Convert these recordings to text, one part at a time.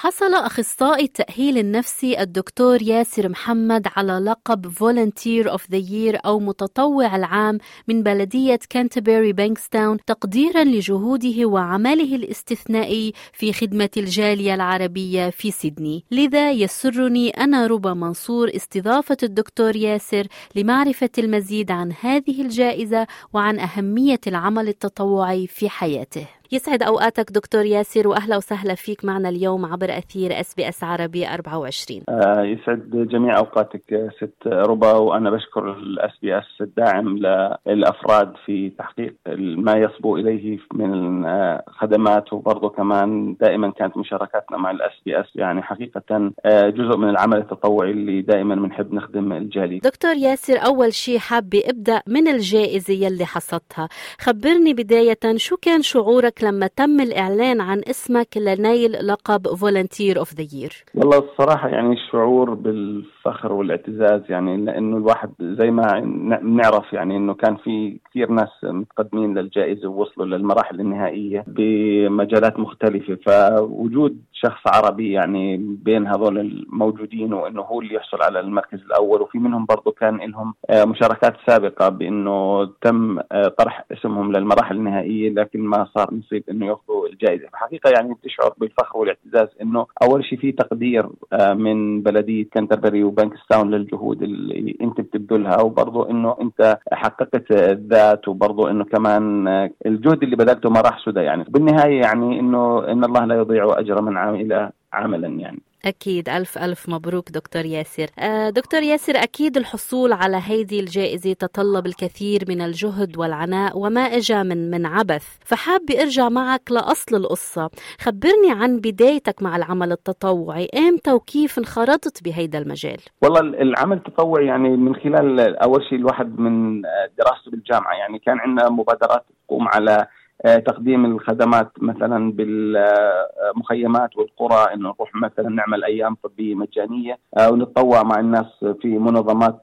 حصل أخصائي التأهيل النفسي الدكتور ياسر محمد على لقب Volunteer of the Year أو متطوع العام من بلدية كانتربري بانكستاون تقديرا لجهوده وعمله الاستثنائي في خدمة الجالية العربية في سيدني. لذا يسرني أنا ربى منصور استضافة الدكتور ياسر لمعرفة المزيد عن هذه الجائزة وعن أهمية العمل التطوعي في حياته. يسعد أوقاتك دكتور ياسر وأهلا وسهلا فيك معنا اليوم عبر أثير SBS عربي 24 آه يسعد جميع أوقاتك ست ربا وأنا بشكر ال SBS الداعم للأفراد في تحقيق ما يصبو إليه من خدمات وبرضه كمان دائما كانت مشاركاتنا مع ال SBS يعني حقيقة آه جزء من العمل التطوعي اللي دائما بنحب نخدم الجاليه. دكتور ياسر أول شيء حابة إبدأ من الجائزة يلي حصدتها، خبرني بداية شو كان شعورك لما تم الإعلان عن اسمك لنيل لقب Volunteer of the Year والله الصراحة يعني الشعور بالفخر والاعتزاز يعني لأنه الواحد زي ما نعرف يعني أنه كان في كثير ناس متقدمين للجائزة ووصلوا للمراحل النهائية بمجالات مختلفة. فوجود شخص عربي يعني بين هذول الموجودين وأنه هو اللي يحصل على المركز الأول وفي منهم برضه كان لهم مشاركات سابقة بأنه تم طرح اسمهم للمراحل النهائية لكن ما صار إنه ياخذوا الجائزة، الحقيقة يعني بتشعر بالفخر والاعتزاز إنه أول شيء في تقدير من بلدية كنتربري وبانكستاون للجهود اللي أنت بتبذلها وبرضه إنه أنت حققت الذات وبرضه إنه كمان الجهد اللي بذلته ما راح سدى يعني، بالنهاية يعني إنه إن الله لا يضيع أجر من عمل عملا يعني. أكيد. ألف ألف مبروك دكتور ياسر. آه دكتور ياسر أكيد الحصول على هذه الجائزة تطلب الكثير من الجهد والعناء وما إجا من من عبث. فحابة أرجع معك لأصل القصة. خبرني عن بدايتك مع العمل التطوعي. إمتى وكيف انخرطت بهيدا المجال؟ والله العمل التطوعي يعني من خلال أول شيء الواحد من دراسته بالجامعة. يعني كان عندنا مبادرات تقوم على تقديم الخدمات مثلا بالمخيمات والقرى إنه نروح مثلا نعمل أيام طبية مجانية ونتطوع مع الناس في منظمات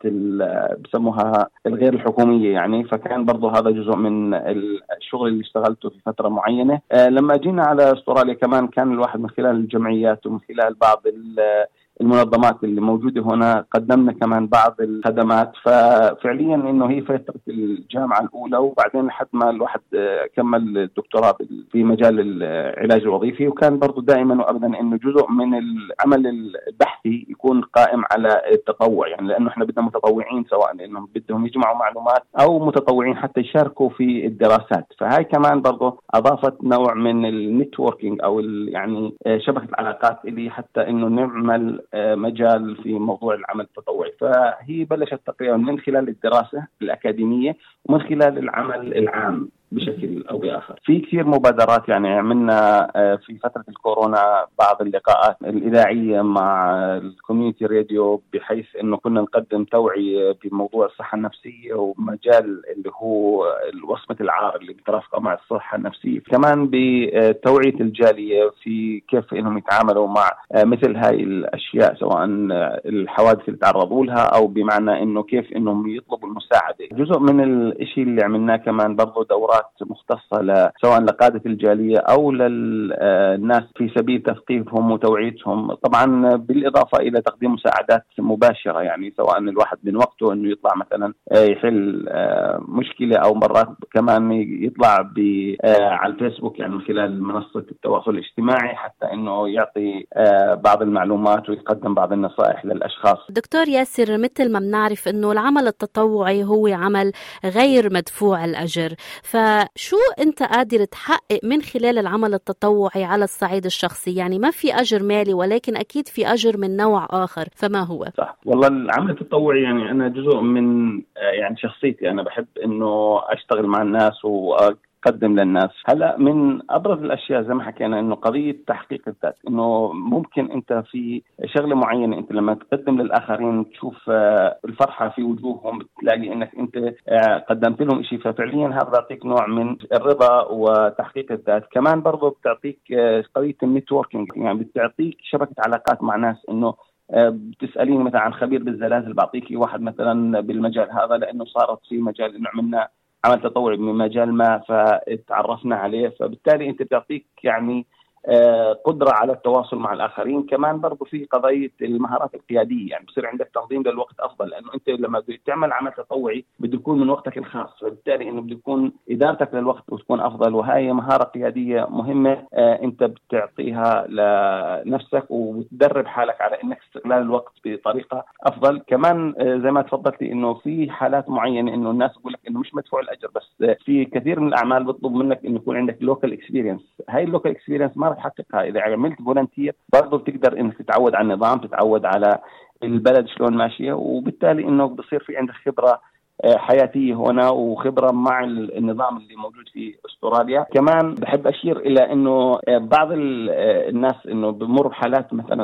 بسموها الغير الحكومية يعني. فكان برضه هذا جزء من الشغل اللي اشتغلته في فترة معينة. لما جينا على أستراليا كمان كان الواحد من خلال الجمعيات ومن خلال بعض المنظمات اللي موجودة هنا. قدمنا كمان بعض الخدمات. ففعليا إنه هي فترة الجامعة الأولى وبعدين لحد ما الواحد كمل الدكتوراه في مجال العلاج الوظيفي. وكان برضه دائما وابدا إنه جزء من العمل البحثي يكون قائم على التطوع. يعني لأنه إحنا بدنا متطوعين سواء لانهم بدهم يجمعوا معلومات أو متطوعين حتى يشاركوا في الدراسات. فهاي كمان برضه أضافت نوع من النتوركينج أو يعني شبكة العلاقات اللي حتى إنه نعمل مجال في موضوع العمل التطوعي. فهي بلشت تقريبا من خلال الدراسة الأكاديمية ومن خلال العمل العام. بشكل أو بآخر. في كثير مبادرات يعني عملنا في فترة الكورونا بعض اللقاءات الإذاعية مع الكوميونتي راديو بحيث إنه كنا نقدم توعية بموضوع الصحة النفسية ومجال اللي هو وصمه العار اللي مترافقه مع الصحة النفسية، كمان بتوعية الجالية في كيف إنهم يتعاملوا مع مثل هاي الأشياء سواء الحوادث اللي تعرضوا لها أو بمعنى إنه كيف إنهم يطلبوا المساعدة. جزء من الشيء اللي عملناه كمان برضه دورات مختصة سواء لقادة الجالية أو للناس في سبيل تثقيفهم وتوعيتهم. طبعا بالإضافة إلى تقديم مساعدات مباشرة يعني سواء الواحد من وقته أنه يطلع مثلا يحل مشكلة أو مرات كمان يطلع على الفيسبوك يعني من خلال منصة التواصل الاجتماعي حتى أنه يعطي بعض المعلومات ويقدم بعض النصائح للأشخاص. دكتور ياسر مثل ما بنعرف أنه العمل التطوعي هو عمل غير مدفوع الأجر فشو انت قادر تحقق من خلال العمل التطوعي على الصعيد الشخصي؟ يعني ما في أجر مالي ولكن أكيد في أجر من نوع آخر فما هو؟ صح. والله العمل التطوعي يعني أنا جزء من يعني شخصيتي. أنا بحب إنه أشتغل مع الناس و تقدم للناس. هلا من أبرز الأشياء زي ما حكينا إنه قضية تحقيق الذات إنه ممكن أنت في شغلة معينة أنت لما تقدم للآخرين تشوف الفرحة في وجوههم بتلاقي إنك أنت قدمت لهم شيء ففعليا هذا بيعطيك نوع من الرضا وتحقيق الذات. كمان برضه بتعطيك قضية النتوركينج. يعني بتعطيك شبكة علاقات مع ناس إنه بتسأليني مثلا عن خبير بالزلازل بعطيكي واحد مثلا بالمجال هذا لأنه صارت في مجال انه عملنا عمل تطوعي بمجال ما فتعرفنا عليه فبالتالي أنت بتعطيك يعني آه، قدرة على التواصل مع الآخرين. كمان برضه في قضيه المهارات القيادية. يعني بصير عندك تنظيم للوقت أفضل لأنه أنت لما تعمل عمل تطوعي بده يكون من وقتك الخاص. فبالتالي إنه بده يكون إدارتك للوقت وتكون أفضل. وهي مهارة قيادية مهمة آه، أنت بتعطيها لنفسك وبتدرب حالك على إنك استغلال الوقت بطريقة أفضل. كمان آه، زي ما تفضلتي إنه في حالات معينة إنه الناس بقول لك إنه مش مدفوع الأجر بس في كثير من الأعمال بتطلب منك إنه يكون عندك local experience هاي ال local experience ما تحققها إذا عملت volunteer برضه بتقدر إنك تتعود على النظام تتعود على البلد شلون ماشية وبالتالي إنه بصير في عندك خبرة آه، حياتية هنا وخبرة مع النظام اللي موجود في أستراليا، كمان بحب أشير إلى إنه آه، بعض آه، الناس إنه بمر بحالات مثلا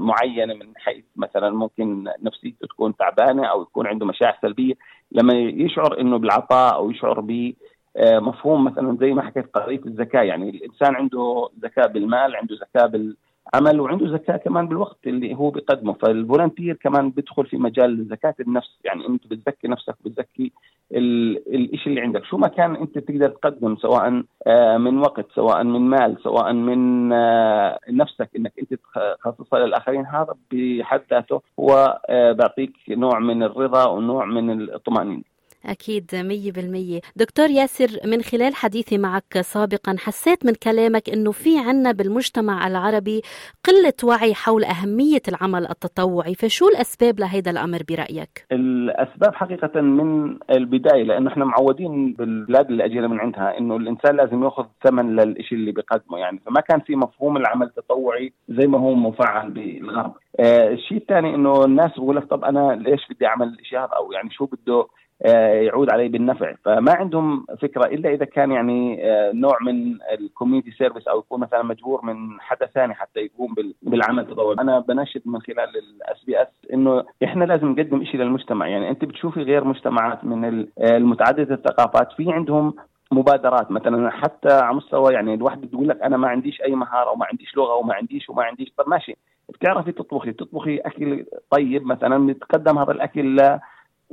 معينة من حيث مثلا ممكن نفسيته تكون تعبانة أو يكون عنده مشاعر سلبية، لما يشعر إنه بالعطاء أو يشعر ب مفهوم مثلا زي ما حكيت قضية الذكاء يعني الإنسان عنده ذكاء بالمال عنده ذكاء بالعمل وعنده ذكاء كمان بالوقت اللي هو بيقدمه. فالفولنتير كمان بيدخل في مجال زكاه النفس يعني أنت بتزكي نفسك بتزكي الشيء اللي عندك. شو ما كان أنت تقدر تقدم سواء آه، من وقت سواء من مال سواء من آه، نفسك إنك أنت تخصصها للآخرين؟ هذا بحد ذاته هو بيعطيك نوع من الرضا ونوع من الطمانينه أكيد مية بالمية. دكتور ياسر من خلال حديثي معك سابقا حسيت من كلامك أنه في عنا بالمجتمع العربي قلة وعي حول أهمية العمل التطوعي. فشو الأسباب لهذا الأمر برأيك؟ الأسباب حقيقة من البداية لأنه إحنا معودين بالبلاد اللي أجينا من عندها أنه الإنسان لازم يأخذ ثمن للإشي اللي بيقدمه. يعني فما كان في مفهوم العمل التطوعي زي ما هو مفعل بالغرب. آه الشيء الثاني أنه الناس بقول لك طب أنا ليش بدي أعمل الشيء هذا؟ أو يعني شو بده؟ يعود عليه بالنفع. فما عندهم فكرة إلا إذا كان يعني آه، نوع من ال community service أو يكون مثلا مجبور من حدا ثاني حتى يقوم بالعمل التطوعي أنا بناشد من خلال ال SBS إنه إحنا لازم نقدم شيء للمجتمع. يعني أنت بتشوفي غير مجتمعات من المتعددة الثقافات في عندهم مبادرات. مثلا حتى على مستوى يعني الواحد بتقول لك أنا ما عنديش أي مهارة وما عنديش لغة وما عنديش وما عنديش. طب ماشي. بتعرفي تطبخي تطبخي أكل طيب مثلا بتقدم هذا الأكل آه،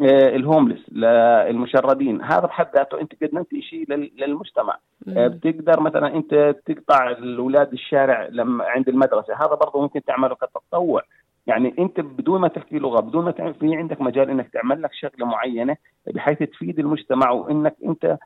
الهوملس للمشردين هذا بحد ذاته أنت قدمت شيء للمجتمع. مم. بتقدر مثلا أنت تقطع الأولاد الشارع لما عند المدرسة. هذا برضه ممكن تعمله كتطوع. يعني أنت بدون ما تحكي لغة بدون ما تعمل في عندك مجال إنك تعمل لك شغلة معينة بحيث تفيد المجتمع وإنك أنت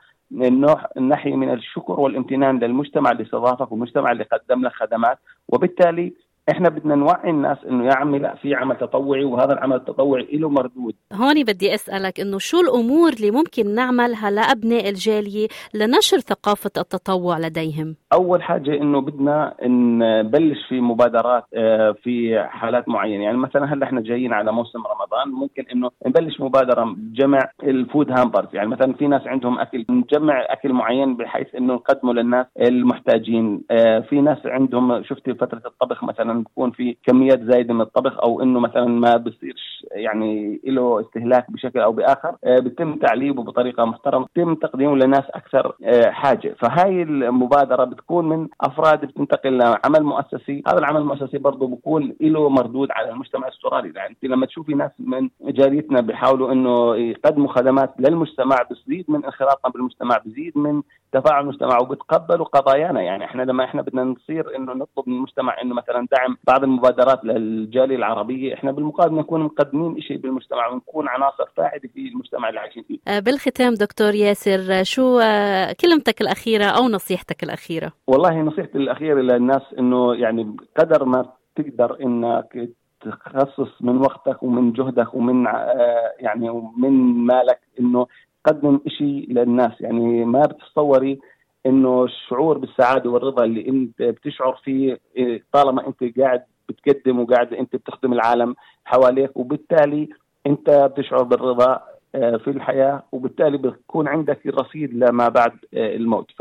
الناحيه من الشكر والامتنان للمجتمع اللي استضافك والمجتمع اللي قدم لك خدمات. وبالتالي إحنا بدنا نوعي الناس إنه يا عمي لا في عمل تطوعي وهذا العمل التطوعي له مردود. هون بدي أسألك إنه شو الأمور اللي ممكن نعملها لأبناء الجالية لنشر ثقافة التطوع لديهم؟ أول حاجة إنه بدنا نبلش في مبادرات آه، في حالات معينة. يعني مثلا هلأ إحنا جايين على موسم رمضان ممكن إنه نبلش مبادرة بجمع الفود هامبرز. يعني مثلا في ناس عندهم أكل نجمع أكل معين بحيث إنه نقدمه للناس المحتاجين. آه، في ناس عندهم شفتي فترة الطبخ مثلا بكون في كميات زايدة من الطبخ أو إنه مثلا ما بصيرش يعني له استهلاك بشكل أو بآخر آه، بيتم تعليبه بطريقة محترمة بيتم تقديمه لناس أكثر حاجة. فهاي المبادرة بتكون من أفراد بتنتقل لعمل مؤسسي. هذا العمل المؤسسي برضه بكون له مردود على المجتمع الاسترالي يعني لما تشوفي ناس من جاليتنا بيحاولوا إنه يقدموا خدمات للمجتمع بتزيد من انخراطنا بالمجتمع بزيد من تفاعل المجتمع وبتقبلوا قضايانا. يعني إحنا لما إحنا بدنا نصير إنه نطلب من المجتمع إنه مثلا دعم بعض المبادرات للجالية العربية إحنا بالمقابل نكون مقدمين شيء بالمجتمع ونكون عناصر فاعلة في المجتمع اللي عايشين فيه. آه، بالختام دكتور ياسر شو آه، كلمتك الأخيرة أو نصيحتك الأخيرة؟ والله نصيحتي الأخيرة للناس إنه يعني قدر ما تقدر إنك تخصص من وقتك ومن جهدك ومن آه، يعني ومن مالك إنه قدم شيء للناس يعني ما بتتصوري إنه الشعور بالسعادة والرضا اللي أنت بتشعر فيه إيه، طالما أنت قاعد بتقدم وقاعد أنت بتخدم العالم حواليك وبالتالي أنت بتشعر بالرضا آه، في الحياة وبالتالي بتكون عندك رصيد لما بعد آه، الموت.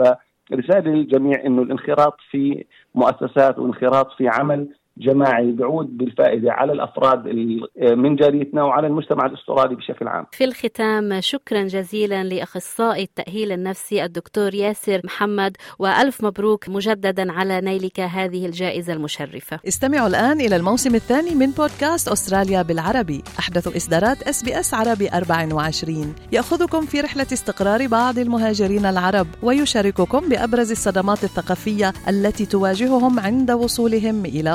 فرسالة للجميع إنه الانخراط في مؤسسات وانخراط في عمل جماعي بيعود بالفائدة على الأفراد من جاليتنا وعلى المجتمع الأسترالي بشكل عام. في الختام شكرا جزيلا لأخصائي التأهيل النفسي الدكتور ياسر محمد وألف مبروك مجددا على نيلك هذه الجائزة المشرفة. استمعوا الآن إلى الموسم الثاني من بودكاست أستراليا بالعربي، أحدث إصدارات إس بي إس عربي 24 يأخذكم في رحلة استقرار بعض المهاجرين العرب ويشارككم بأبرز الصدمات الثقافية التي تواجههم عند وصولهم إلى